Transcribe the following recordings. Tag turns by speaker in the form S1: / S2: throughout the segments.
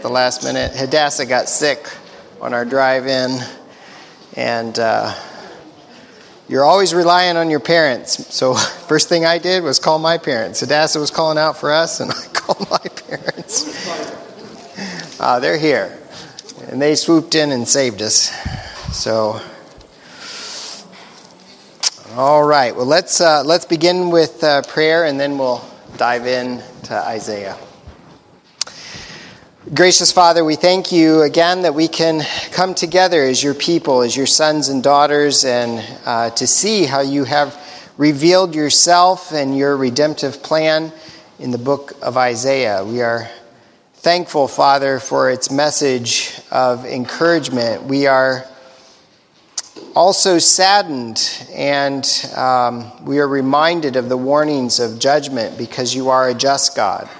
S1: at the last minute. Hadassah got sick on our drive in, and uh, you're always relying on your parents. So, first thing I did was call my parents. Hadassah was calling out for us, and I called my parents. Uh, they're here, and they swooped in and saved us. So, all right. Well, let's uh, let's begin with uh, prayer, and then we'll dive in to Isaiah. Gracious Father, we thank you again that we can come together as your people, as your sons and daughters, and uh, to see how you have revealed yourself and your redemptive plan in the book of Isaiah. We are thankful, Father, for its message of encouragement. We are also saddened and um, we are reminded of the warnings of judgment because you are a just God.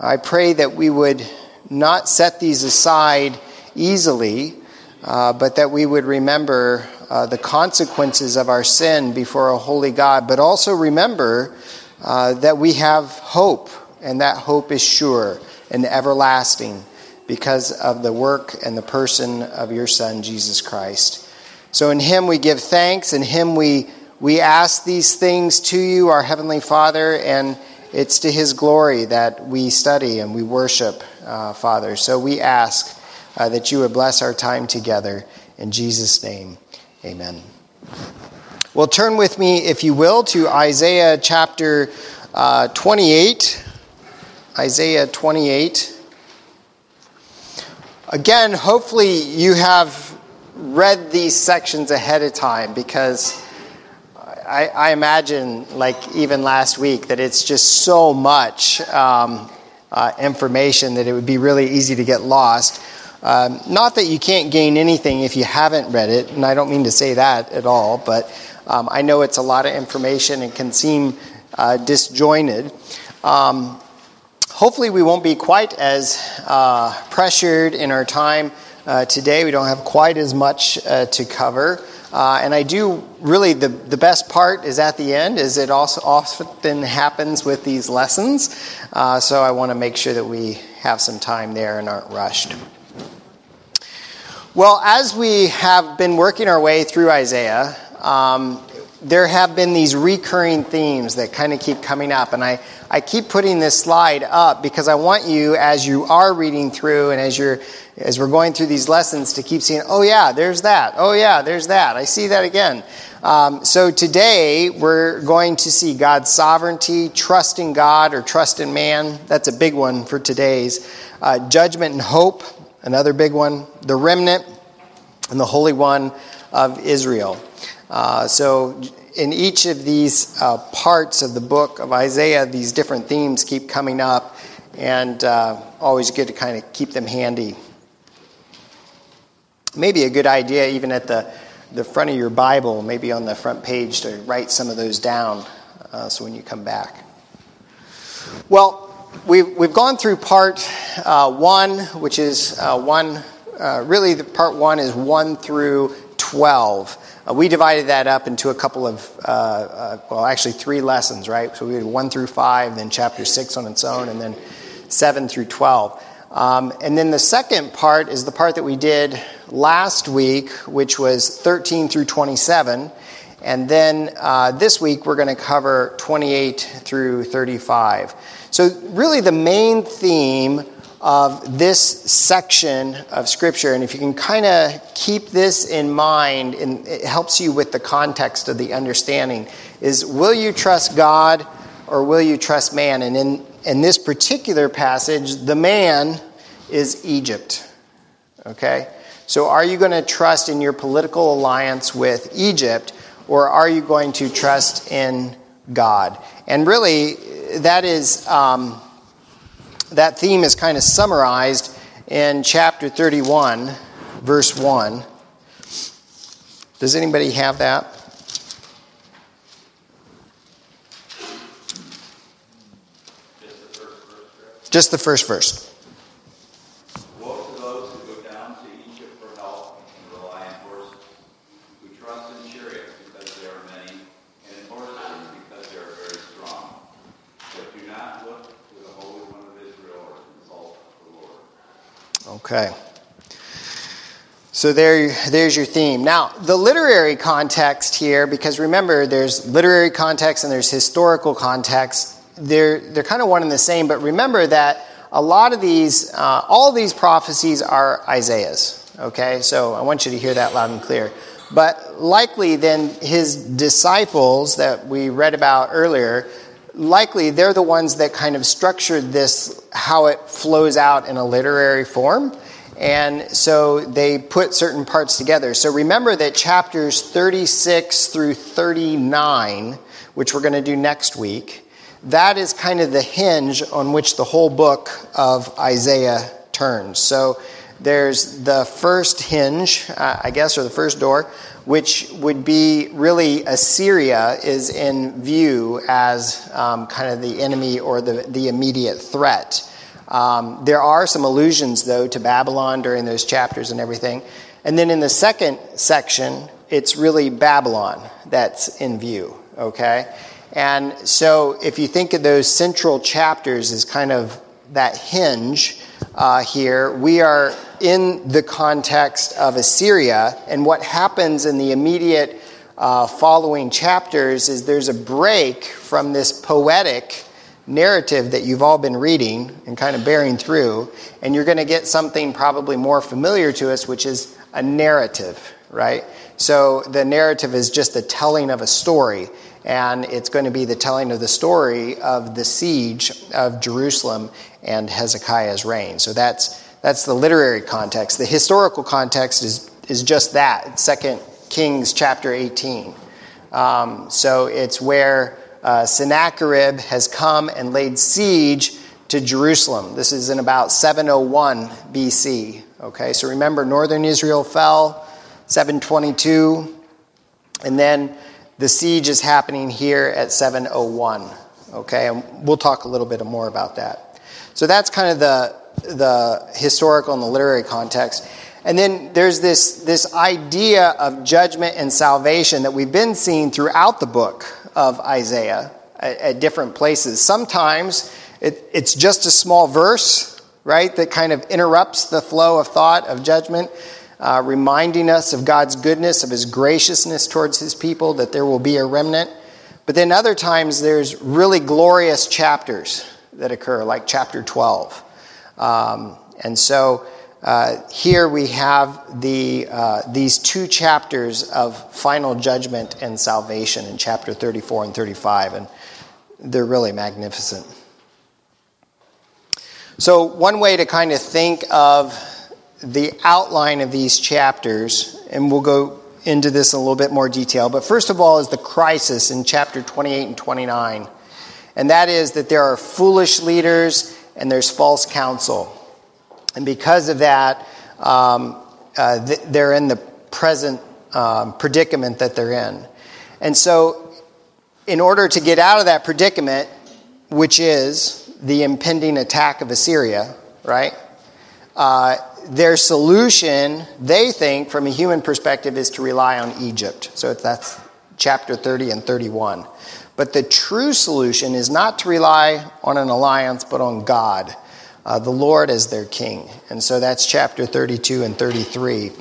S1: I pray that we would not set these aside easily, uh, but that we would remember uh, the consequences of our sin before a holy God, but also remember uh, that we have hope, and that hope is sure and everlasting because of the work and the person of your Son, Jesus Christ. So in Him we give thanks, in Him we, we ask these things to you, our Heavenly Father, and it's to His glory that we study and we worship, uh, Father. So we ask uh, that you would bless our time together. In Jesus' name, amen. Well, turn with me, if you will, to Isaiah chapter uh, 28. Isaiah 28. Again, hopefully you have read these sections ahead of time because I, I, imagine, like even last week, that it's just so much um, uh, information that it would be really easy to get lost. Um, not that you can't gain anything if you haven't read it, and I don't mean to say that at all, but um, I know it's a lot of information and can seem uh, disjointed. Um, hopefully, we won't be quite as uh, pressured in our time uh, today. We don't have quite as much uh, to cover. Uh, and I do really, the, the best part is at the end, is it also often happens with these lessons. Uh, so I want to make sure that we have some time there and aren't rushed. Well, as we have been working our way through Isaiah, um, there have been these recurring themes that kind of keep coming up. And I, I keep putting this slide up because I want you, as you are reading through and as you're as we're going through these lessons, to keep seeing, oh yeah, there's that. Oh yeah, there's that. I see that again. Um, so today we're going to see God's sovereignty, trust in God or trust in man. That's a big one for today's. Uh, judgment and hope, another big one. The remnant and the Holy One of Israel. Uh, so in each of these uh, parts of the book of Isaiah, these different themes keep coming up, and uh, always good to kind of keep them handy. Maybe a good idea, even at the, the front of your Bible, maybe on the front page, to write some of those down uh, so when you come back. Well, we've, we've gone through part uh, one, which is uh, one, really, the part one is one through 12. Uh, we divided that up into a couple of, uh, uh, well, actually three lessons, right? So we had one through five, then chapter six on its own, and then seven through 12. Um, and then the second part is the part that we did last week, which was 13 through 27. And then uh, this week we're going to cover 28 through 35. So, really, the main theme of this section of Scripture. And if you can kind of keep this in mind, and it helps you with the context of the understanding, is will you trust God or will you trust man? And in, in this particular passage, the man is Egypt. Okay? So are you going to trust in your political alliance with Egypt or are you going to trust in God? And really, that is. Um, that theme is kind of summarized in chapter 31, verse 1. Does anybody have that? Just the first verse. Okay. So there, there's your theme. Now, the literary context here, because remember, there's literary context and there's historical context. They're, they're kind of one and the same, but remember that a lot of these, uh, all these prophecies are Isaiah's. Okay, so I want you to hear that loud and clear. But likely, then, his disciples that we read about earlier, likely they're the ones that kind of structured this, how it flows out in a literary form. And so they put certain parts together. So remember that chapters 36 through 39, which we're going to do next week, that is kind of the hinge on which the whole book of Isaiah turns. So there's the first hinge, I guess, or the first door, which would be really Assyria is in view as um, kind of the enemy or the, the immediate threat. Um, there are some allusions, though, to Babylon during those chapters and everything. And then in the second section, it's really Babylon that's in view, okay? And so if you think of those central chapters as kind of that hinge uh, here, we are in the context of Assyria, and what happens in the immediate uh, following chapters is there's a break from this poetic narrative that you've all been reading and kind of bearing through, and you're going to get something probably more familiar to us, which is a narrative, right? So the narrative is just the telling of a story, and it's going to be the telling of the story of the siege of Jerusalem and Hezekiah's reign. So that's that's the literary context. The historical context is is just that. Second Kings chapter 18. Um, so it's where uh, Sennacherib has come and laid siege to Jerusalem. This is in about 701 BC. Okay, so remember, northern Israel fell 722, and then the siege is happening here at 701. Okay, and we'll talk a little bit more about that. So that's kind of the the historical and the literary context. And then there's this, this idea of judgment and salvation that we've been seeing throughout the book of Isaiah at, at different places. Sometimes it, it's just a small verse, right, that kind of interrupts the flow of thought of judgment, uh, reminding us of God's goodness, of his graciousness towards his people, that there will be a remnant. But then other times there's really glorious chapters that occur, like chapter 12. Um, and so uh, here we have the, uh, these two chapters of final judgment and salvation in chapter 34 and 35, and they're really magnificent. So, one way to kind of think of the outline of these chapters, and we'll go into this in a little bit more detail, but first of all, is the crisis in chapter 28 and 29. And that is that there are foolish leaders and there's false counsel. And because of that, um, uh, th- they're in the present um, predicament that they're in. And so, in order to get out of that predicament, which is the impending attack of Assyria, right? Uh, their solution, they think, from a human perspective, is to rely on Egypt. So that's chapter 30 and 31. But the true solution is not to rely on an alliance, but on God uh, the Lord as their king. And so that's chapter 32 and 33.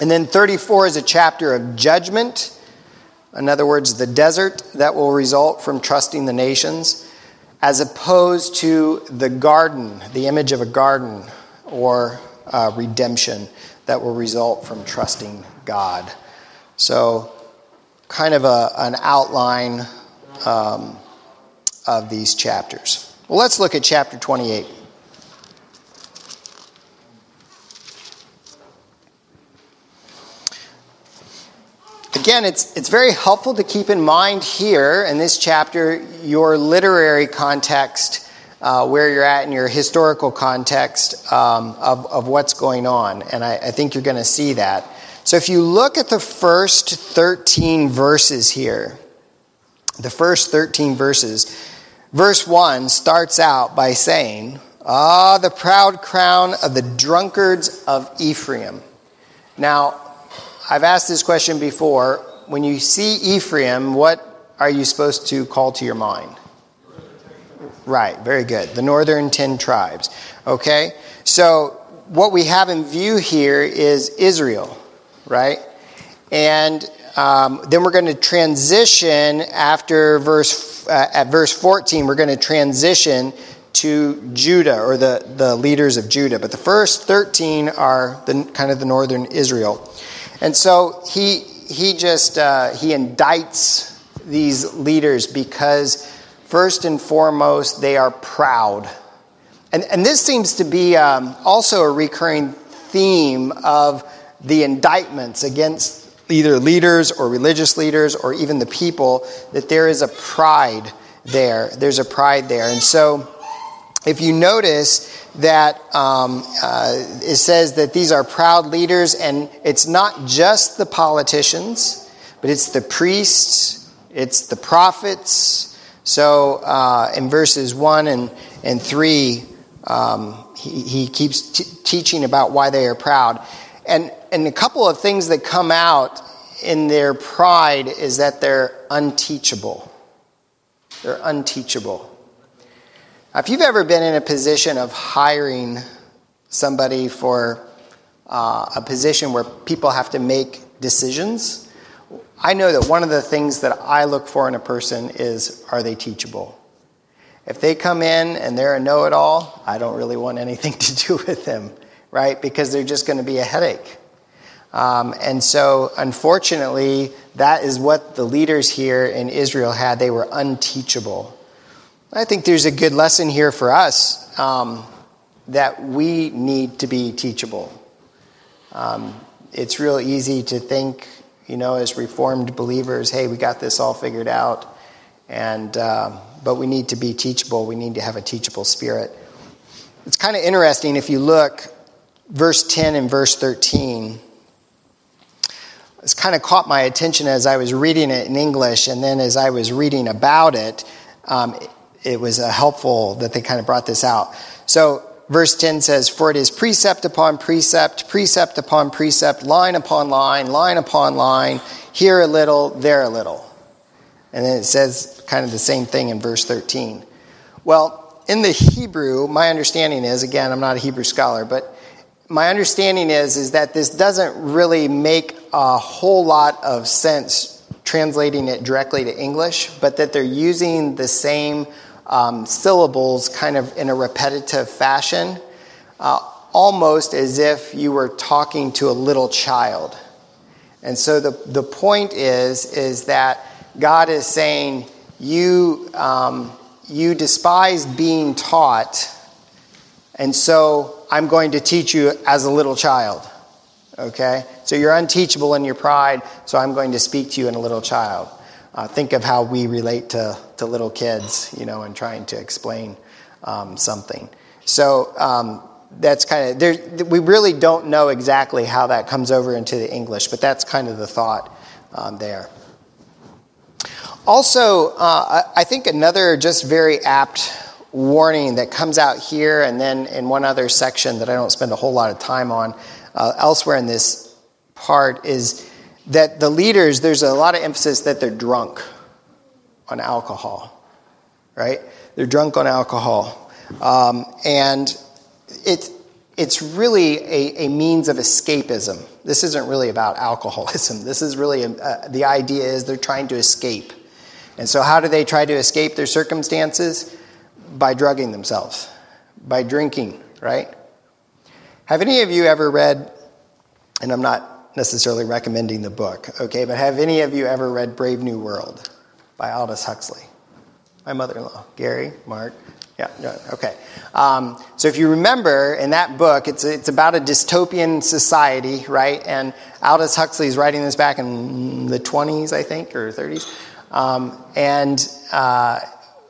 S1: And then 34 is a chapter of judgment. In other words, the desert that will result from trusting the nations, as opposed to the garden, the image of a garden, or uh, redemption that will result from trusting God. So, kind of a, an outline um, of these chapters. Well, let's look at chapter 28. again, it's, it's very helpful to keep in mind here in this chapter your literary context, uh, where you're at in your historical context um, of, of what's going on. And I, I think you're going to see that. So if you look at the first 13 verses here, the first 13 verses, verse 1 starts out by saying, Ah, the proud crown of the drunkards of Ephraim. Now, I've asked this question before. When you see Ephraim, what are you supposed to call to your mind? Right, very good. The northern 10 tribes. Okay? So what we have in view here is Israel, right? And um, then we're going to transition after verse uh, at verse 14. We're going to transition to Judah or the, the leaders of Judah. But the first 13 are the kind of the northern Israel. And so he he just uh, he indicts these leaders because first and foremost they are proud and, and this seems to be um, also a recurring theme of the indictments against either leaders or religious leaders or even the people, that there is a pride there. There's a pride there. And so, if you notice that um, uh, it says that these are proud leaders, and it's not just the politicians, but it's the priests, it's the prophets. So, uh, in verses 1 and, and 3, um, he, he, keeps t- teaching about why they are proud. And, and a couple of things that come out in their pride is that they're unteachable. They're unteachable. Now, if you've ever been in a position of hiring somebody for uh, a position where people have to make decisions, I know that one of the things that I look for in a person is are they teachable? If they come in and they're a know it all, I don't really want anything to do with them, right? Because they're just going to be a headache. Um, and so, unfortunately, that is what the leaders here in Israel had. They were unteachable. I think there's a good lesson here for us um, that we need to be teachable. Um, it's real easy to think, you know, as reformed believers, hey, we got this all figured out. And. Uh, but we need to be teachable. We need to have a teachable spirit. It's kind of interesting if you look, verse 10 and verse 13. It's kind of caught my attention as I was reading it in English, and then as I was reading about it, um, it, it was uh, helpful that they kind of brought this out. So, verse 10 says, For it is precept upon precept, precept upon precept, line upon line, line upon line, here a little, there a little. And then it says kind of the same thing in verse 13. Well, in the Hebrew, my understanding is, again, I'm not a Hebrew scholar, but my understanding is, is that this doesn't really make a whole lot of sense translating it directly to English, but that they're using the same um, syllables kind of in a repetitive fashion, uh, almost as if you were talking to a little child. And so the, the point is, is that God is saying, You, um, you despise being taught, and so I'm going to teach you as a little child. Okay? So you're unteachable in your pride, so I'm going to speak to you in a little child. Uh, think of how we relate to, to little kids, you know, and trying to explain um, something. So um, that's kind of, there, we really don't know exactly how that comes over into the English, but that's kind of the thought um, there. Also, uh, I think another just very apt warning that comes out here and then in one other section that I don't spend a whole lot of time on uh, elsewhere in this part is that the leaders, there's a lot of emphasis that they're drunk on alcohol, right? They're drunk on alcohol. Um, and it, it's really a, a, means of escapism. This isn't really about alcoholism. This is really, a, uh, the idea is they're trying to escape. And so, how do they try to escape their circumstances? By drugging themselves, by drinking, right? Have any of you ever read, and I'm not necessarily recommending the book, okay, but have any of you ever read Brave New World by Aldous Huxley? My mother in law, Gary, Mark. Yeah, okay. Um, so if you remember in that book, it's, it's about a dystopian society, right? And Aldous Huxley is writing this back in the 20s, I think, or 30s. Um, and uh,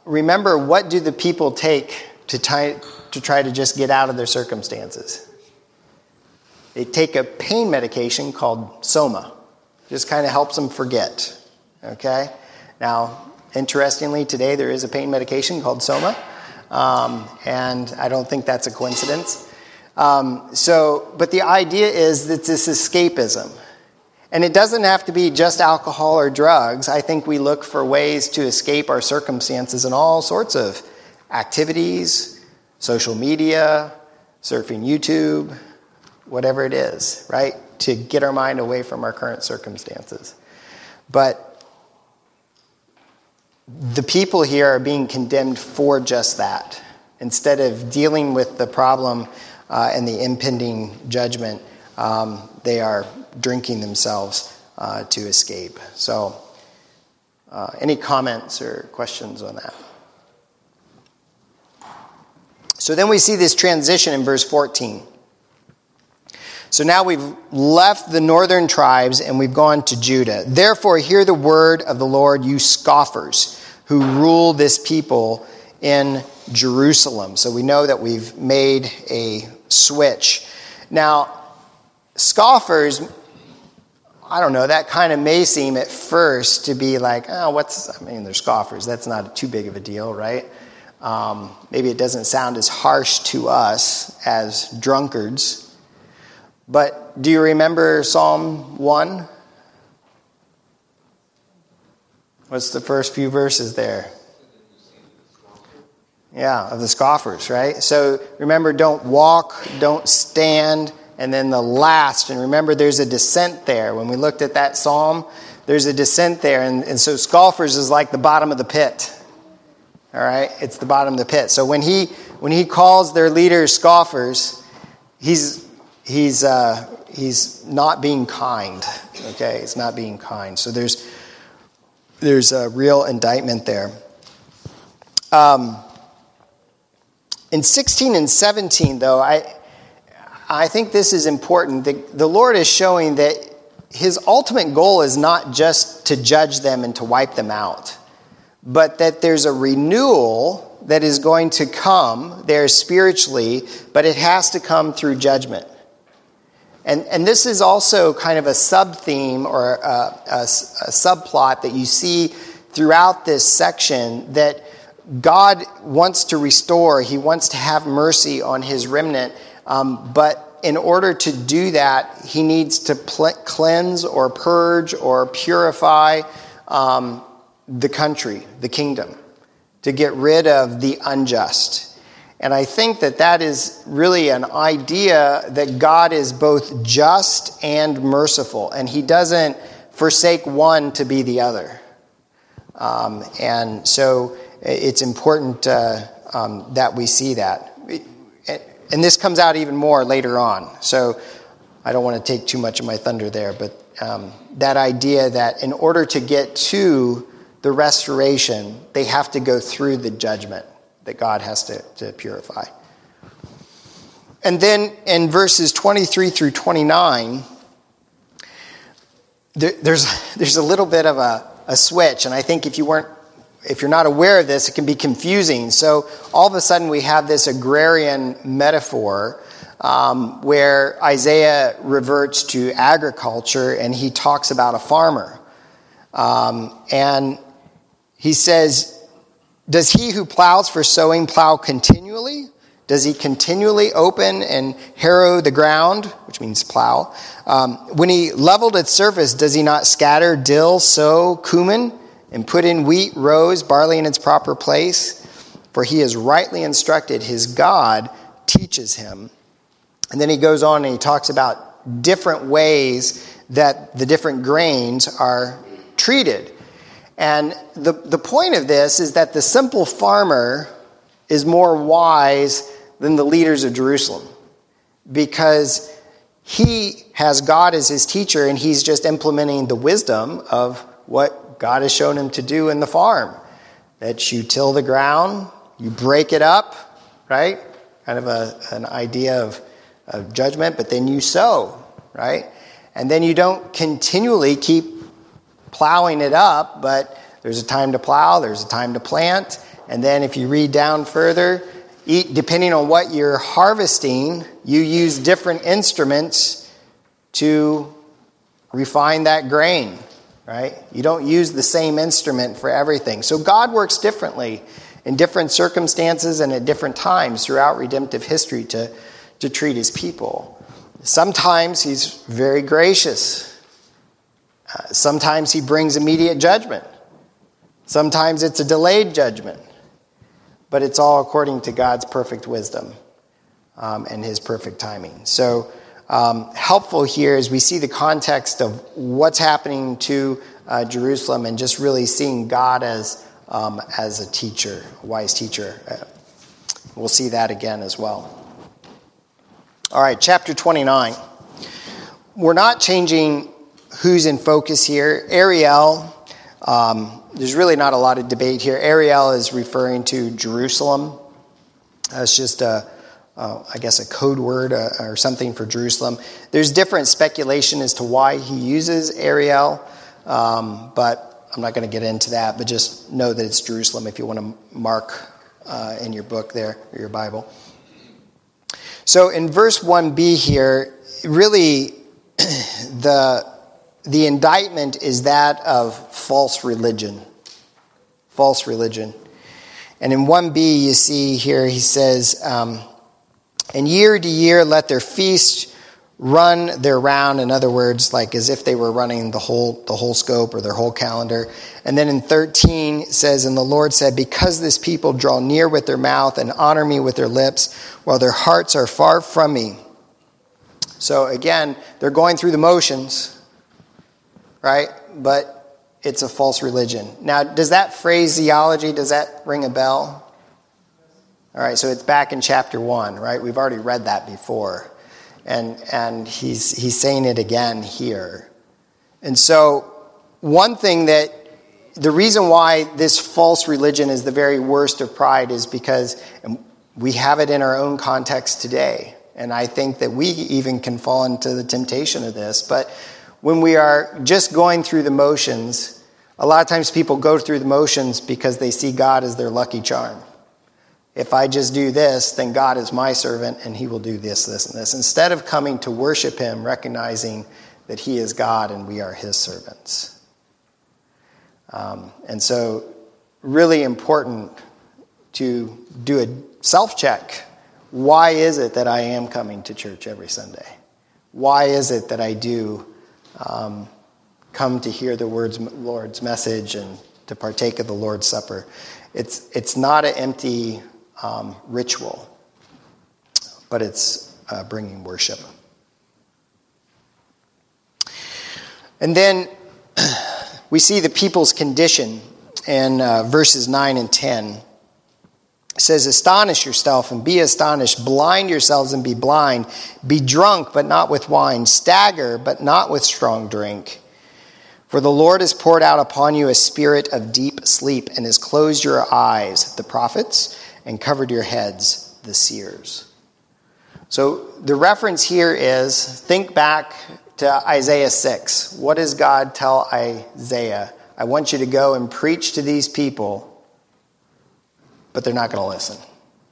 S1: remember, what do the people take to try, to try to just get out of their circumstances? They take a pain medication called Soma. Just kind of helps them forget. Okay? Now, interestingly, today there is a pain medication called Soma. Um, and I don't think that's a coincidence. Um, so, but the idea is that this escapism. And it doesn't have to be just alcohol or drugs. I think we look for ways to escape our circumstances in all sorts of activities, social media, surfing YouTube, whatever it is, right? To get our mind away from our current circumstances. But the people here are being condemned for just that. Instead of dealing with the problem uh, and the impending judgment, um, they are drinking themselves uh, to escape. So, uh, any comments or questions on that? So then we see this transition in verse 14. So now we've left the northern tribes and we've gone to Judah. Therefore, hear the word of the Lord, you scoffers who rule this people in Jerusalem. So we know that we've made a switch. Now, scoffers, I don't know, that kind of may seem at first to be like, oh, what's, I mean, they're scoffers. That's not too big of a deal, right? Um, maybe it doesn't sound as harsh to us as drunkards. But do you remember Psalm 1? What's the first few verses there? Yeah, of the scoffers, right? So remember, don't walk, don't stand, and then the last. And remember, there's a descent there. When we looked at that psalm, there's a descent there. And, and so scoffers is like the bottom of the pit. All right, it's the bottom of the pit. So when he when he calls their leaders scoffers, he's he's uh, he's not being kind. Okay, it's not being kind. So there's there's a real indictment there. Um, in 16 and 17, though, I I think this is important. The, the Lord is showing that His ultimate goal is not just to judge them and to wipe them out but that there's a renewal that is going to come there spiritually, but it has to come through judgment. And, and this is also kind of a sub theme or a, a, a subplot that you see throughout this section that God wants to restore, He wants to have mercy on His remnant, um, but in order to do that, He needs to pl- cleanse or purge or purify. Um, the country, the kingdom, to get rid of the unjust. And I think that that is really an idea that God is both just and merciful, and He doesn't forsake one to be the other. Um, and so it's important uh, um, that we see that. And this comes out even more later on. So I don't want to take too much of my thunder there, but um, that idea that in order to get to the restoration, they have to go through the judgment that God has to, to purify. And then in verses 23 through 29, there, there's, there's a little bit of a, a switch. And I think if you weren't if you're not aware of this, it can be confusing. So all of a sudden, we have this agrarian metaphor um, where Isaiah reverts to agriculture and he talks about a farmer. Um, and he says, Does he who plows for sowing plow continually? Does he continually open and harrow the ground, which means plow? Um, when he leveled its surface, does he not scatter dill, sow, cumin, and put in wheat, rows, barley in its proper place? For he is rightly instructed, his God teaches him. And then he goes on and he talks about different ways that the different grains are treated. And the, the point of this is that the simple farmer is more wise than the leaders of Jerusalem because he has God as his teacher and he's just implementing the wisdom of what God has shown him to do in the farm. That you till the ground, you break it up, right? Kind of a, an idea of, of judgment, but then you sow, right? And then you don't continually keep plowing it up, but there's a time to plow, there's a time to plant, and then if you read down further, eat, depending on what you're harvesting, you use different instruments to refine that grain, right? You don't use the same instrument for everything. So God works differently in different circumstances and at different times throughout redemptive history to, to treat his people. Sometimes he's very gracious. Uh, sometimes he brings immediate judgment. Sometimes it's a delayed judgment, but it's all according to God's perfect wisdom. um, and his perfect timing. So, um, helpful here as we see the context of what's happening to uh, Jerusalem and just really seeing God as, um, as a teacher, a wise teacher. Uh, we'll see that again as well. All right, chapter 29. We're not changing who's in focus here. Ariel, um, there's really not a lot of debate here. Ariel is referring to Jerusalem. It's just a, uh, I guess, a code word uh, or something for Jerusalem. There's different speculation as to why he uses Ariel, um, but I'm not going to get into that. But just know that it's Jerusalem if you want to mark uh, in your book there or your Bible. So in verse 1b here, really the the indictment is that of false religion. False religion. And in 1b, you see here, he says, um, And year to year let their feast run their round. In other words, like as if they were running the whole, the whole scope or their whole calendar. And then in 13, it says, And the Lord said, Because this people draw near with their mouth and honor me with their lips, while their hearts are far from me. So again, they're going through the motions right? But it's a false religion. Now, does that phraseology, does that ring a bell? All right, so it's back in chapter 1, right? We've already read that before. And, and he's, he's saying it again here. And so, one thing that the reason why this false religion is the very worst of pride is because we have it in our own context today. And I think that we even can fall into the temptation of this. But when we are just going through the motions, a lot of times people go through the motions because they see God as their lucky charm. If I just do this, then God is my servant and he will do this, this, and this. Instead of coming to worship him, recognizing that he is God and we are his servants. Um, and so, really important to do a self check. Why is it that I am coming to church every Sunday? Why is it that I do um, come to hear the words, Lord's message and to partake of the Lord's Supper. It's, it's not an empty um, ritual, but it's uh, bringing worship. And then we see the people's condition in uh, verses 9 and 10. It says, Astonish yourself and be astonished. Blind yourselves and be blind. Be drunk, but not with wine. Stagger, but not with strong drink. For the Lord has poured out upon you a spirit of deep sleep and has closed your eyes, the prophets, and covered your heads, the seers. So the reference here is think back to Isaiah 6. What does God tell Isaiah? I want you to go and preach to these people but they're not going to listen,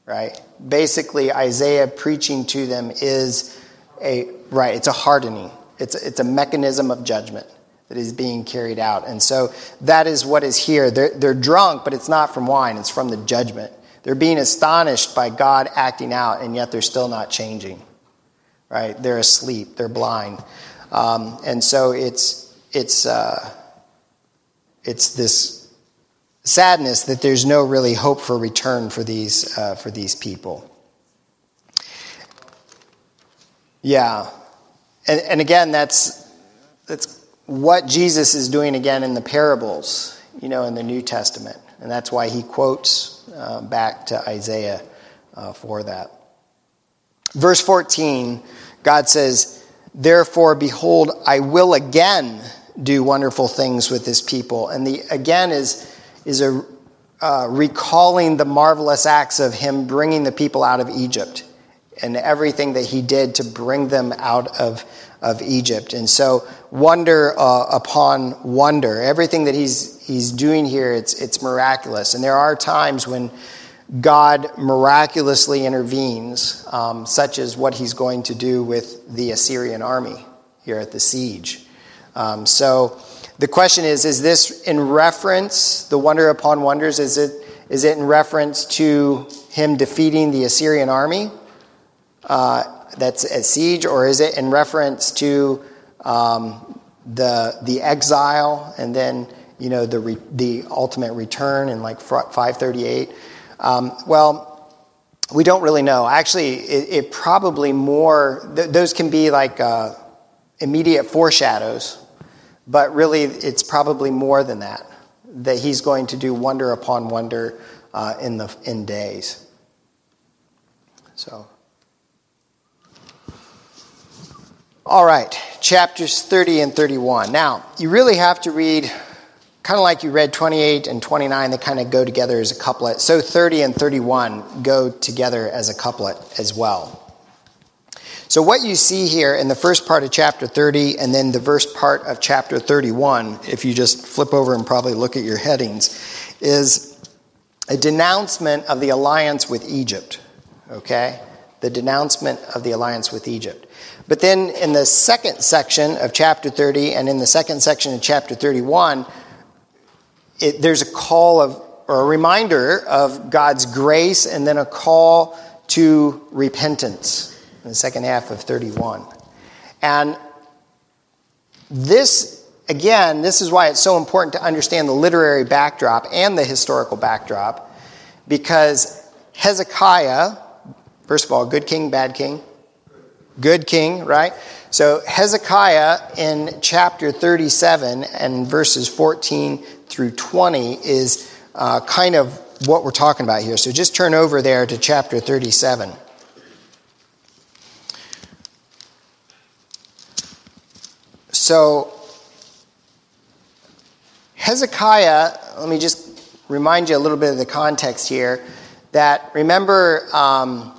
S1: right? Basically, Isaiah preaching to them is a, right, it's a hardening, it's it's a mechanism of judgment that is being carried out. And so that is what is here. They're, they're drunk, but it's not from wine, it's from the judgment. They're being astonished by God acting out, and yet they're still not changing, right? They're asleep, they're blind. Um, and so it's, it's, uh, it's this sadness that there's no really hope for return for these, uh, for these people. Yeah. And, and again, that's, that's what Jesus is doing again in the parables, you know, in the New Testament. And that's why he quotes uh, back to Isaiah uh, for that. Verse 14, God says, Therefore, behold, I will again do wonderful things with this people. And the again is is a uh, recalling the marvelous acts of him bringing the people out of Egypt and everything that he did to bring them out of, of Egypt. And so, wonder uh, upon wonder. Everything that he's, he's doing here, it's, it's miraculous. And there are times when God miraculously intervenes, um, such as what he's going to do with the Assyrian army here at the siege. Um, so, the question is is this in reference, the wonder upon wonders, is it, is it in reference to him defeating the Assyrian army uh, that's a siege, or is it in reference to um, the, the exile and then you know, the, re, the ultimate return in like 538? Um, well, We don't really know. Actually, it, it probably more, th- those can be like uh, immediate foreshadows, but really it's probably more than that, that he's going to do wonder upon wonder uh, in, the, in days. So. All right, chapters 30 and 31. Now, you really have to read kind of like you read 28 and 29, they kind of go together as a couplet. So 30 and 31 go together as a couplet as well. So, what you see here in the first part of chapter 30 and then the first part of chapter 31, if you just flip over and probably look at your headings, is a denouncement of the alliance with Egypt. Okay? The denouncement of the alliance with Egypt. But then in the second section of chapter 30 and in the second section of chapter 31, it, there's a call of, or a reminder of God's grace, and then a call to repentance in the second half of 31. And this, again, this is why it's so important to understand the literary backdrop and the historical backdrop, because Hezekiah, first of all, good king, bad king? Good king, right? So Hezekiah in chapter 37 and verses 14 through 20 is uh, kind of what we're talking about here. So just turn over there to chapter 37. So, Hezekiah, let me just remind you a little bit of the context here. That remember, um,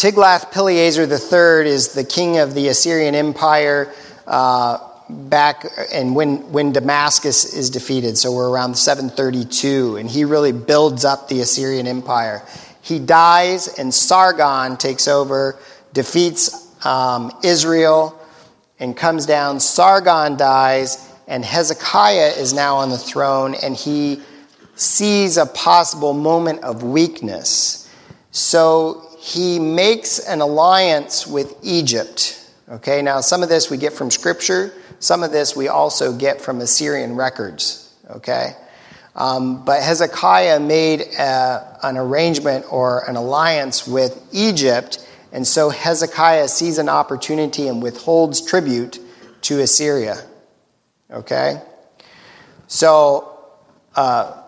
S1: Tiglath-Pileser III is the king of the Assyrian Empire. Uh, back and when, when Damascus is defeated, so we're around 732, and he really builds up the Assyrian Empire. He dies, and Sargon takes over, defeats um, Israel, and comes down. Sargon dies, and Hezekiah is now on the throne, and he sees a possible moment of weakness. So he makes an alliance with Egypt. Okay, now some of this we get from Scripture. Some of this we also get from Assyrian records, okay? Um, but Hezekiah made a, uh, an arrangement or an alliance with Egypt, and so Hezekiah sees an opportunity and withholds tribute to Assyria, okay? So uh,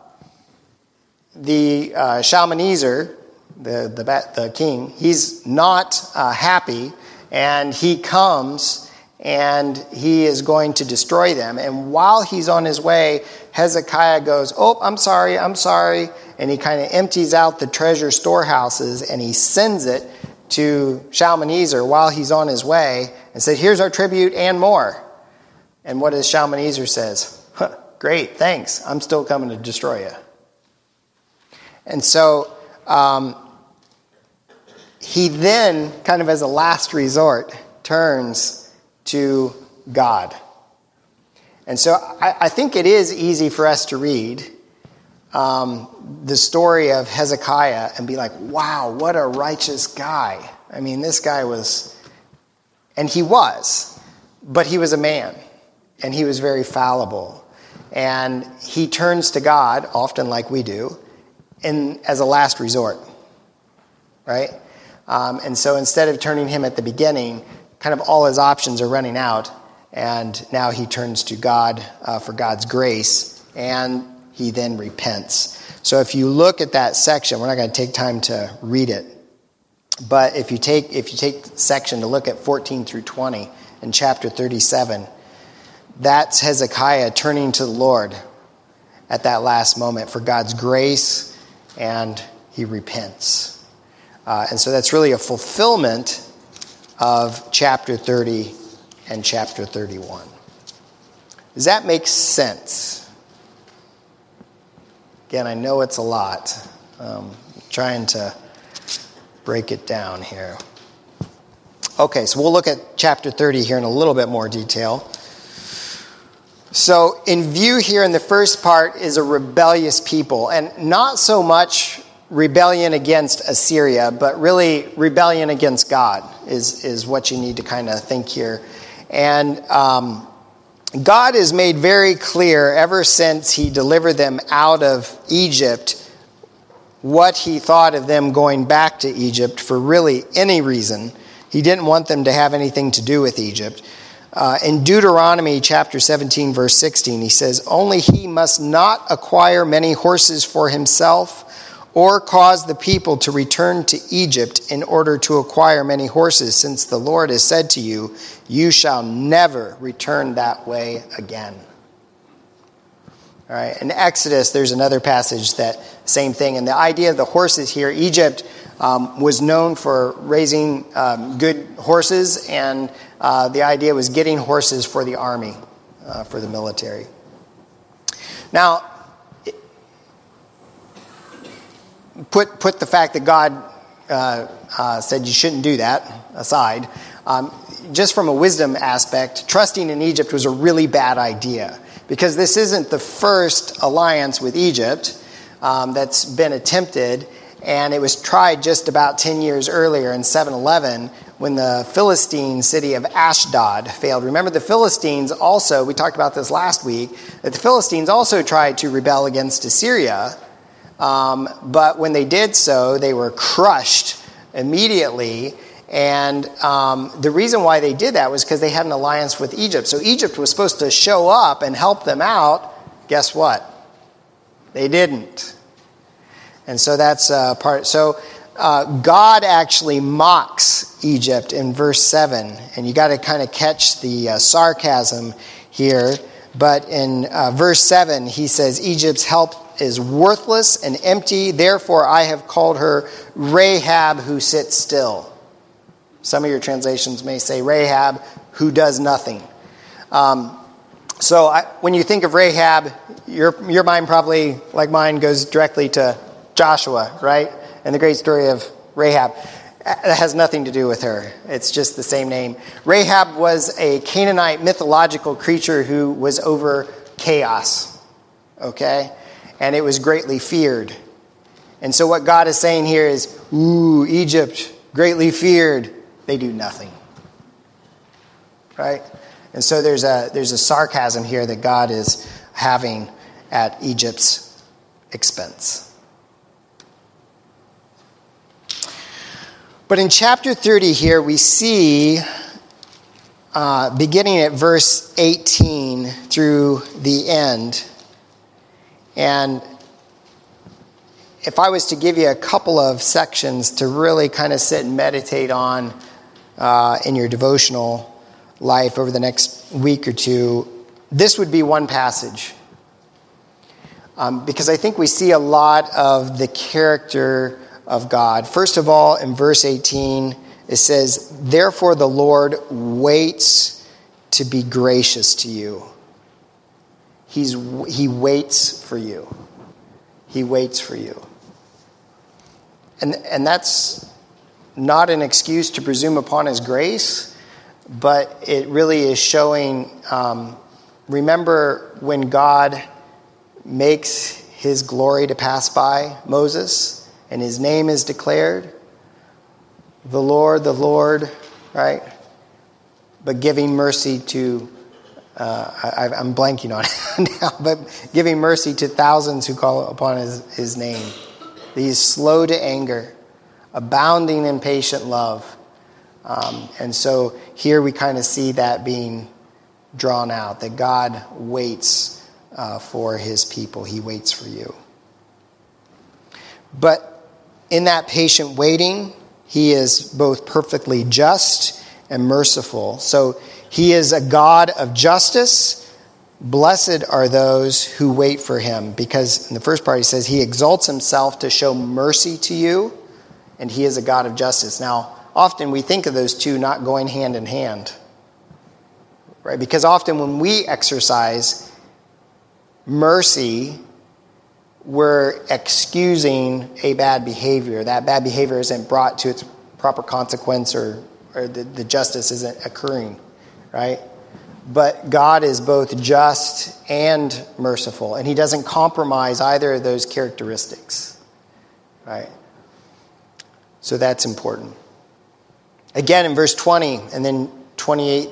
S1: the uh, Shalmaneser, the, the, the king, he's not uh, happy, and he comes and he is going to destroy them. And while he's on his way, Hezekiah goes, Oh, I'm sorry, I'm sorry. And he kind of empties out the treasure storehouses and he sends it to Shalmaneser while he's on his way and said, Here's our tribute and more. And what does Shalmaneser says? Huh, great, thanks. I'm still coming to destroy you. And so um, he then, kind of as a last resort, turns to God. And so I, I think it is easy for us to read um, the story of Hezekiah and be like, wow, what a righteous guy. I mean, this guy was, and he was, but he was a man, and he was very fallible. And he turns to God, often like we do, in, as a last resort, right? Um, and so instead of turning him at the beginning, kind of all his options are running out, and now he turns to God uh, for God's grace, and he then repents. So if you look at that section, we're not going to take time to read it, but if you take if you take section to look at 14 through 20 in chapter 37, that's Hezekiah turning to the Lord at that last moment for God's grace, and he repents. Uh, and so that's really a fulfillment of chapter 30 and chapter 31. Does that make sense? Again, I know it's a lot. Um, trying to break it down here. Okay, so we'll look at chapter 30 here in a little bit more detail. So, in view here in the first part is a rebellious people, and not so much rebellion against Assyria, but really rebellion against God is, is what you need to kind of think here. And um, God has made very clear ever since He delivered them out of Egypt what he thought of them going back to Egypt for really any reason. He didn't want them to have anything to do with Egypt. Uh, in Deuteronomy chapter 17, verse 16, he says, Only he must not acquire many horses for himself or cause the people to return to Egypt in order to acquire many horses, since the Lord has said to you, You shall never return that way again. All right, in Exodus, there's another passage that same thing. And the idea of the horses here, Egypt um, was known for raising um, good horses, and uh, the idea was getting horses for the army, uh, for the military. Now, put, put the fact that God uh, uh, said you shouldn't do that aside. Um, just from a wisdom aspect, trusting in Egypt was a really bad idea because this isn't the first alliance with Egypt um, that's been attempted, and it was tried just about 10 years earlier in 711 when the Philistine city of Ashdod failed. Remember, the Philistines also, we talked about this last week, that the Philistines also tried to rebel against Assyria um, but when they did so, they were crushed immediately. And um, the reason why they did that was because they had an alliance with Egypt. So Egypt was supposed to show up and help them out. Guess what? They didn't. And so that's uh, part. So uh, God actually mocks Egypt in verse 7. And you got to kind of catch the uh, sarcasm here. But in uh, verse 7, he says, Egypt's help is worthless and empty. Therefore, I have called her Rahab who sits still. Some of your translations may say Rahab who does nothing. Um, so I, when you think of Rahab, your, your mind probably, like mine, goes directly to Joshua, right? And the great story of Rahab. That has nothing to do with her. It's just the same name. Rahab was a Canaanite mythological creature who was over chaos. Okay? And it was greatly feared. And so, what God is saying here is, Ooh, Egypt, greatly feared. They do nothing. Right? And so, there's a, there's a sarcasm here that God is having at Egypt's expense. But in chapter 30 here, we see, uh, beginning at verse 18 through the end, and if I was to give you a couple of sections to really kind of sit and meditate on uh, in your devotional life over the next week or two, this would be one passage. Um, because I think we see a lot of the character of God. First of all, in verse 18, it says, Therefore the Lord waits to be gracious to you. He's, he waits for you. He waits for you. And, and that's not an excuse to presume upon his grace, but it really is showing. Um, remember when God makes his glory to pass by Moses and his name is declared? The Lord, the Lord, right? But giving mercy to uh, I, am blanking on it now, but giving mercy to thousands who call upon his, his name. He is slow to anger, abounding in patient love. Um, and so here we kind of see that being drawn out that God waits uh, for his people, he waits for you. But in that patient waiting, he is both perfectly just and merciful. So he is a God of justice. Blessed are those who wait for him, because in the first part he says, He exalts himself to show mercy to you, and he is a God of justice. Now, often we think of those two not going hand in hand, right? Because often when we exercise mercy, we're excusing a bad behavior. That bad behavior isn't brought to its proper consequence or, or the, the justice isn't occurring right? But God is both just and merciful, and He doesn't compromise either of those characteristics, right? So that's important. Again, in verse 20 and then 28,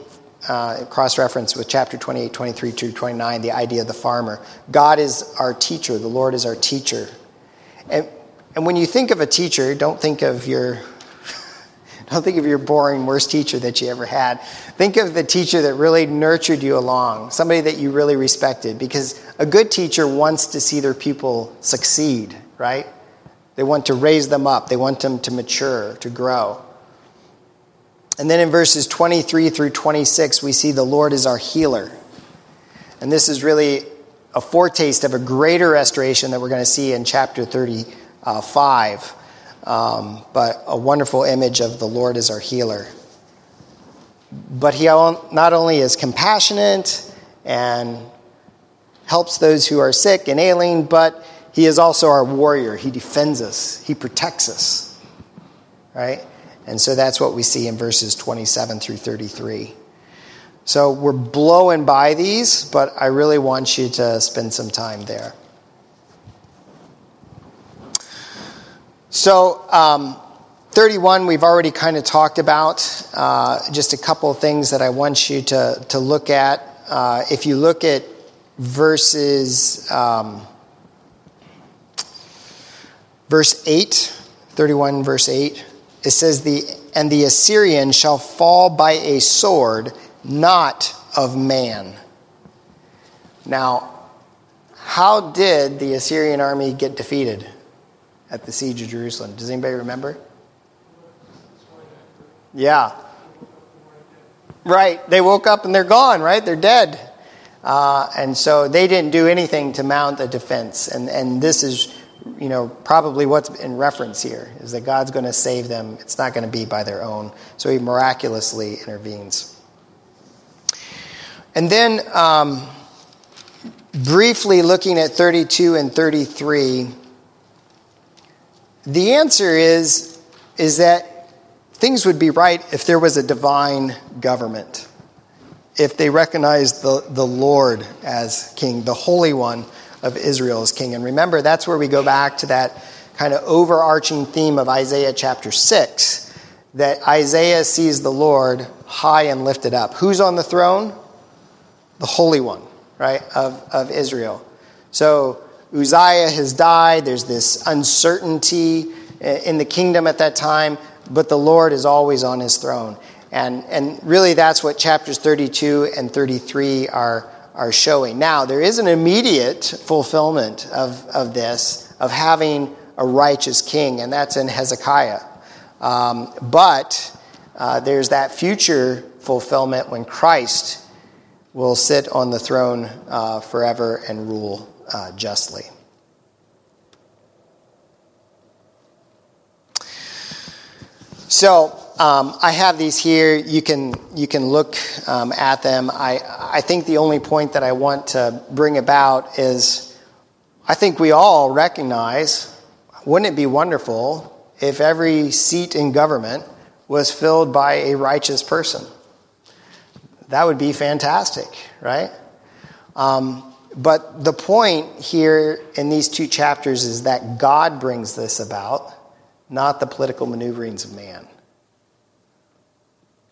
S1: uh, cross reference with chapter 28, 23 to 29, the idea of the farmer. God is our teacher, the Lord is our teacher. And and when you think of a teacher, don't think of your don't think of your boring worst teacher that you ever had. Think of the teacher that really nurtured you along, somebody that you really respected, because a good teacher wants to see their pupil succeed, right? They want to raise them up, they want them to mature, to grow. And then in verses 23 through 26, we see the Lord is our healer. And this is really a foretaste of a greater restoration that we're going to see in chapter 35. Um, but a wonderful image of the Lord as our healer. But he not only is compassionate and helps those who are sick and ailing, but he is also our warrior. He defends us, he protects us. Right? And so that's what we see in verses 27 through 33. So we're blowing by these, but I really want you to spend some time there. So, um, 31, we've already kind of talked about. Uh, just a couple of things that I want you to, to look at. Uh, if you look at verses, um, verse 8, 31, verse 8, it says, the, And the Assyrian shall fall by a sword, not of man. Now, how did the Assyrian army get defeated? At the siege of Jerusalem. Does anybody remember? Yeah. Right. They woke up and they're gone, right? They're dead. Uh, and so they didn't do anything to mount a defense. And, and this is, you know, probably what's in reference here is that God's going to save them. It's not going to be by their own. So he miraculously intervenes. And then, um, briefly looking at 32 and 33, the answer is, is that things would be right if there was a divine government, if they recognized the, the Lord as king, the Holy One of Israel as king. And remember, that's where we go back to that kind of overarching theme of Isaiah chapter 6 that Isaiah sees the Lord high and lifted up. Who's on the throne? The Holy One, right, of, of Israel. So Uzziah has died. There's this uncertainty in the kingdom at that time, but the Lord is always on his throne. And, and really, that's what chapters 32 and 33 are, are showing. Now, there is an immediate fulfillment of, of this, of having a righteous king, and that's in Hezekiah. Um, but uh, there's that future fulfillment when Christ will sit on the throne uh, forever and rule uh, justly. So um, I have these here. You can you can look um, at them. I I think the only point that I want to bring about is I think we all recognize. Wouldn't it be wonderful if every seat in government was filled by a righteous person? That would be fantastic, right? Um, but the point here in these two chapters is that God brings this about, not the political maneuverings of man.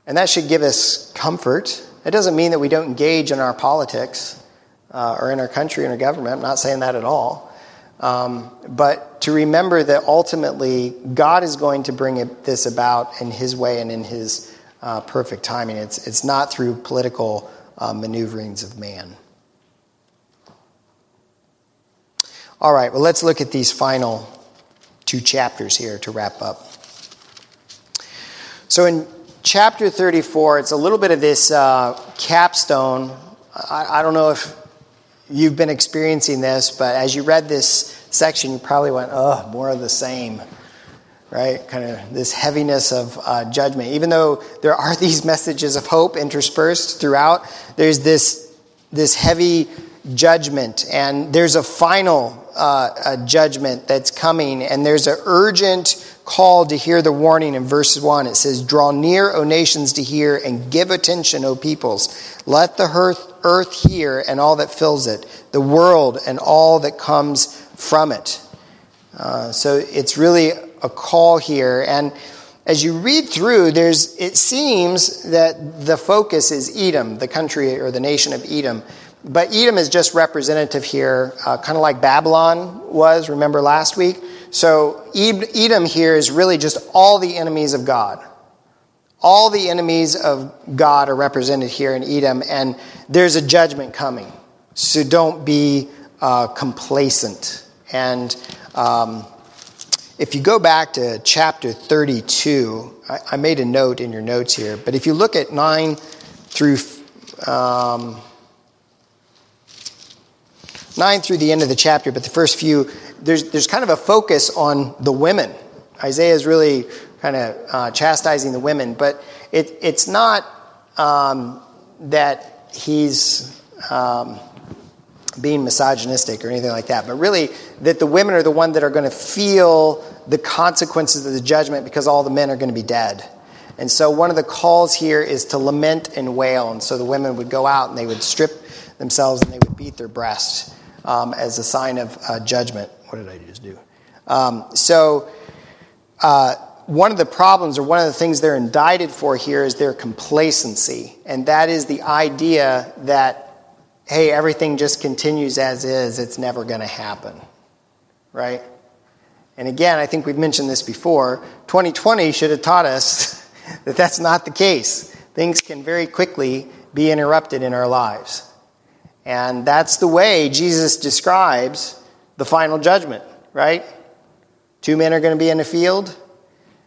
S1: And that should give us comfort. It doesn't mean that we don't engage in our politics uh, or in our country and our government. I'm not saying that at all. Um, but to remember that ultimately God is going to bring it, this about in His way and in His uh, perfect timing. It's, it's not through political uh, maneuverings of man. All right, well, let's look at these final two chapters here to wrap up. So, in chapter 34, it's a little bit of this uh, capstone. I, I, don't know if you've been experiencing this, but as you read this section, you probably went, oh, more of the same, right? Kind of this heaviness of uh, judgment. Even though there are these messages of hope interspersed throughout, there's this, this heavy judgment, and there's a final uh, judgment that's coming, and there's an urgent call to hear the warning in verse 1. It says, Draw near, O nations, to hear, and give attention, O peoples. Let the earth, earth hear and all that fills it, the world and all that comes from it. Uh, so it's really a call here. And as you read through, there's, it seems that the focus is Edom, the country or the nation of Edom. But Edom is just representative here, uh, kind of like Babylon was, remember last week? So Edom here is really just all the enemies of God. All the enemies of God are represented here in Edom, and there's a judgment coming. So don't be uh, complacent. And um, if you go back to chapter 32, I, I, made a note in your notes here, but if you look at 9 through um, 9 through the end of the chapter, but the first few, there's, there's kind of a focus on the women. Isaiah is really kind of uh, chastising the women, but it, it's not um, that he's um, being misogynistic or anything like that, but really that the women are the ones that are going to feel the consequences of the judgment because all the men are going to be dead. And so one of the calls here is to lament and wail. And so the women would go out and they would strip themselves and they would beat their breasts um, as a sign of uh, judgment. What did I just do? Um, so, uh, one of the problems, or one of the things they're indicted for here, is their complacency. And that is the idea that, hey, everything just continues as is, it's never going to happen. Right? And again, I think we've mentioned this before 2020 should have taught us that that's not the case. Things can very quickly be interrupted in our lives. And that's the way Jesus describes the final judgment, right? Two men are going to be in a field,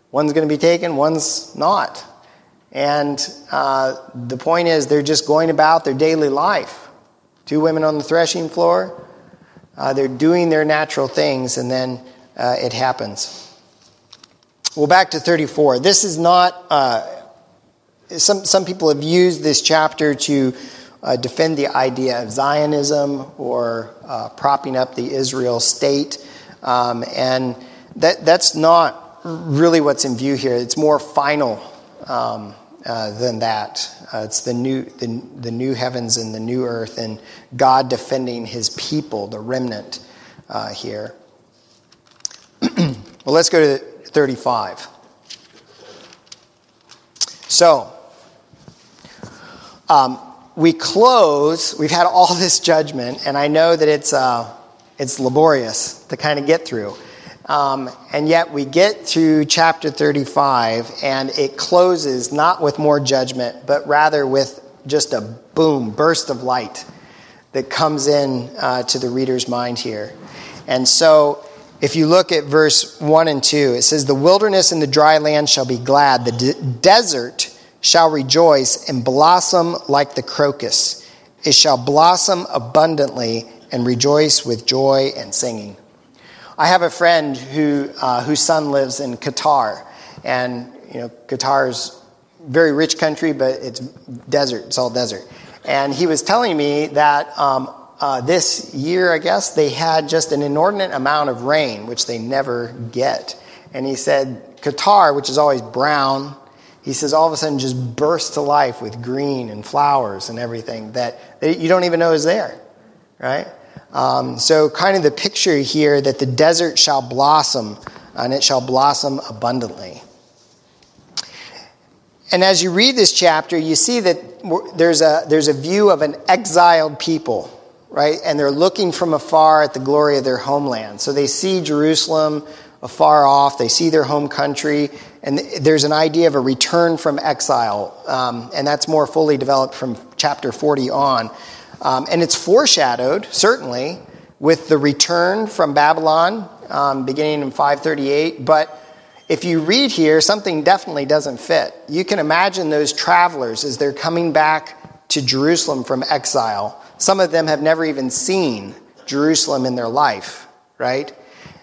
S1: one's going to be taken, one's not. And uh, the point is, they're just going about their daily life. Two women on the threshing floor, uh, they're doing their natural things, and then uh, it happens. Well, back to 34. This is not, uh, some, some people have used this chapter to uh, defend the idea of Zionism or uh, propping up the Israel state. Um, and that, that's not really what's in view here. It's more final um, uh, than that. Uh, it's the new, the, the new heavens and the new earth, and God defending his people, the remnant uh, here. well, let's go to 35. So, um, we close, we've had all this judgment, and I know that it's, uh, it's laborious to kind of get through. Um, and yet we get to chapter 35, and it closes not with more judgment, but rather with just a boom, burst of light that comes in uh, to the reader's mind here. And so if you look at verse 1 and 2, it says, The wilderness and the dry land shall be glad, the de- desert shall rejoice and blossom like the crocus. It shall blossom abundantly and rejoice with joy and singing. I have a friend who, uh, whose son lives in Qatar, and you know Qatar's very rich country, but it's desert. It's all desert. And he was telling me that um, uh, this year, I guess, they had just an inordinate amount of rain, which they never get. And he said Qatar, which is always brown he says all of a sudden just bursts to life with green and flowers and everything that, that you don't even know is there, right? Um, so, kind of the picture here that the desert shall blossom and it shall blossom abundantly. And as you read this chapter, you see that there's a, there's a view of an exiled people, right? And they're looking from afar at the glory of their homeland. So they see Jerusalem afar off, they see their home country, and there's an idea of a return from exile, um, and that's more fully developed from chapter 40 on. Um, and it's foreshadowed, certainly, with the return from Babylon um, beginning in 538. But if you read here, something definitely doesn't fit. You can imagine those travelers as they're coming back to Jerusalem from exile. Some of them have never even seen Jerusalem in their life, right?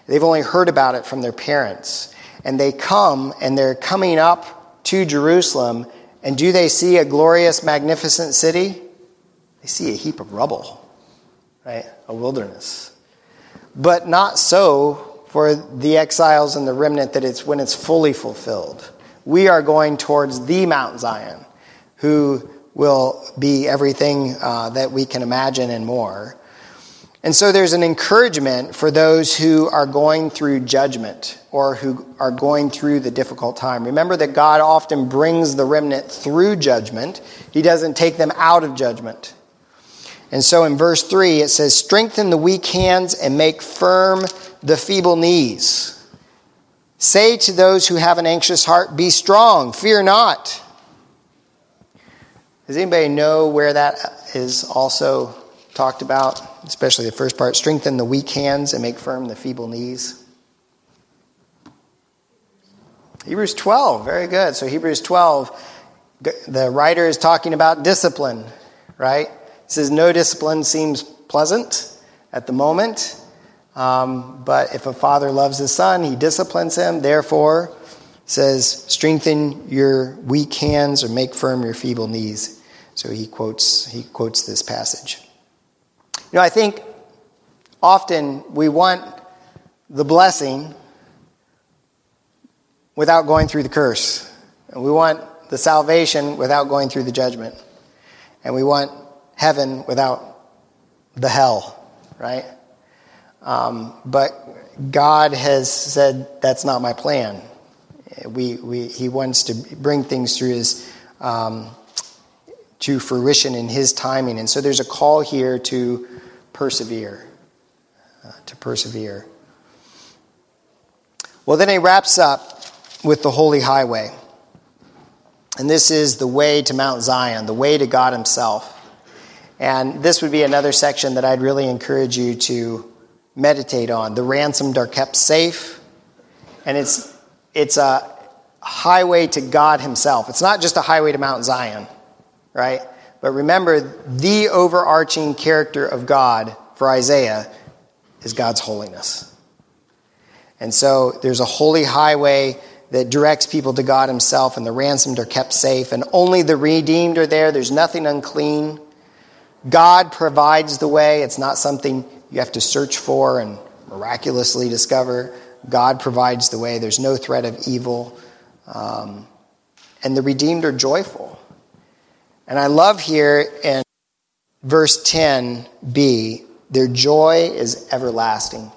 S1: They've only heard about it from their parents and they come and they're coming up to Jerusalem, and do they see a glorious, magnificent city? They see a heap of rubble, right? A wilderness. But not so for the exiles and the remnant that it's when it's fully fulfilled. We are going towards the Mount Zion, who will be everything uh, that we can imagine and more. And so there's an encouragement for those who are going through judgment or who are going through the difficult time. Remember that God often brings the remnant through judgment, He doesn't take them out of judgment. And so in verse 3, it says, Strengthen the weak hands and make firm the feeble knees. Say to those who have an anxious heart, Be strong, fear not. Does anybody know where that is also talked about? Especially the first part strengthen the weak hands and make firm the feeble knees. Hebrews 12, very good. So, Hebrews 12, the writer is talking about discipline, right? He says, No discipline seems pleasant at the moment, um, but if a father loves his son, he disciplines him. Therefore, says, strengthen your weak hands or make firm your feeble knees. So he quotes, he quotes this passage. You know, I think often we want the blessing without going through the curse. And we want the salvation without going through the judgment. And we want heaven without the hell, right? Um, but God has said, that's not my plan. We, we, he wants to bring things through his, um, to fruition in his timing. And so there's a call here to persevere. Uh, to persevere. Well, then he wraps up with the holy highway. And this is the way to Mount Zion, the way to God Himself. And this would be another section that I'd really encourage you to meditate on. The ransomed are kept safe, and it's, it's a highway to God Himself. It's not just a highway to Mount Zion, right? But remember, the overarching character of God for Isaiah is God's holiness. And so there's a holy highway that directs people to God Himself, and the ransomed are kept safe, and only the redeemed are there. There's nothing unclean. God provides the way. It's not something you have to search for and miraculously discover. God provides the way. There's no threat of evil. Um, and the redeemed are joyful. And I love here in verse 10b, their joy is everlasting.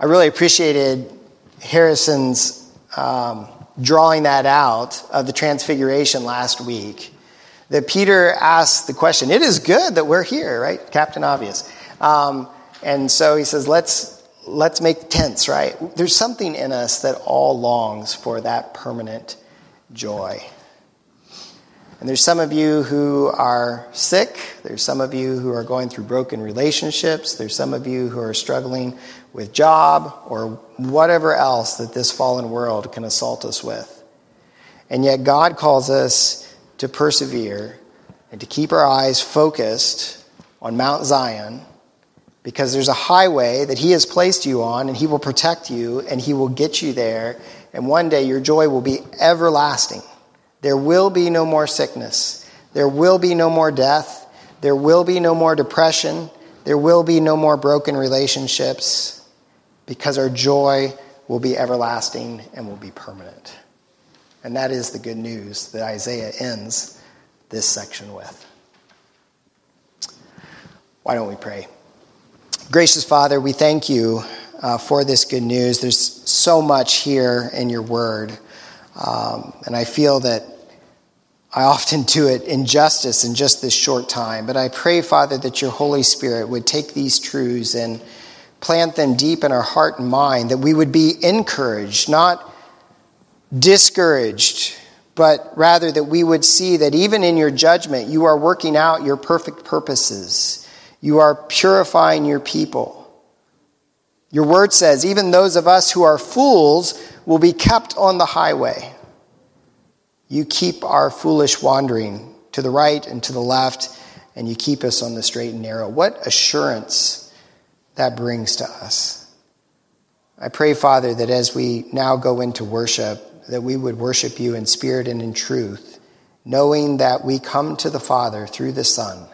S1: I really appreciated Harrison's um, drawing that out of the transfiguration last week, that Peter asked the question, It is good that we're here, right? Captain Obvious. Um, and so he says, Let's, let's make tents, right? There's something in us that all longs for that permanent joy. And there's some of you who are sick. There's some of you who are going through broken relationships. There's some of you who are struggling with job or whatever else that this fallen world can assault us with. And yet, God calls us to persevere and to keep our eyes focused on Mount Zion because there's a highway that He has placed you on and He will protect you and He will get you there. And one day your joy will be everlasting. There will be no more sickness. There will be no more death. There will be no more depression. There will be no more broken relationships because our joy will be everlasting and will be permanent. And that is the good news that Isaiah ends this section with. Why don't we pray? Gracious Father, we thank you uh, for this good news. There's so much here in your word. Um, and I feel that I often do it injustice in just this short time. But I pray, Father, that your Holy Spirit would take these truths and plant them deep in our heart and mind, that we would be encouraged, not discouraged, but rather that we would see that even in your judgment, you are working out your perfect purposes. You are purifying your people. Your word says, even those of us who are fools will be kept on the highway. You keep our foolish wandering to the right and to the left, and you keep us on the straight and narrow. What assurance that brings to us. I pray, Father, that as we now go into worship, that we would worship you in spirit and in truth, knowing that we come to the Father through the Son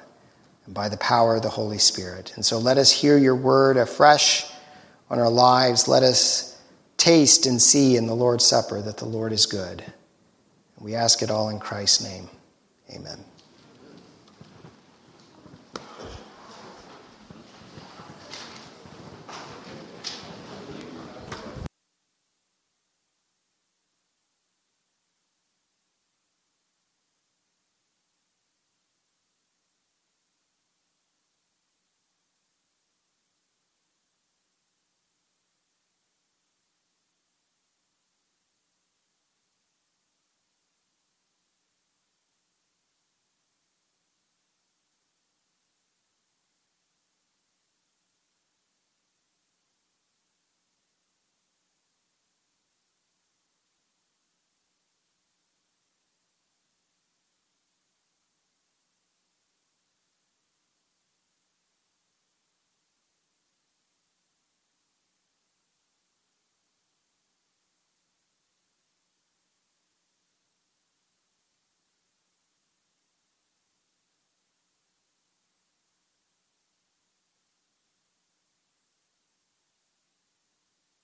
S1: and by the power of the Holy Spirit. And so let us hear your word afresh on our lives. Let us taste and see in the Lord's Supper that the Lord is good. We ask it all in Christ's name. Amen.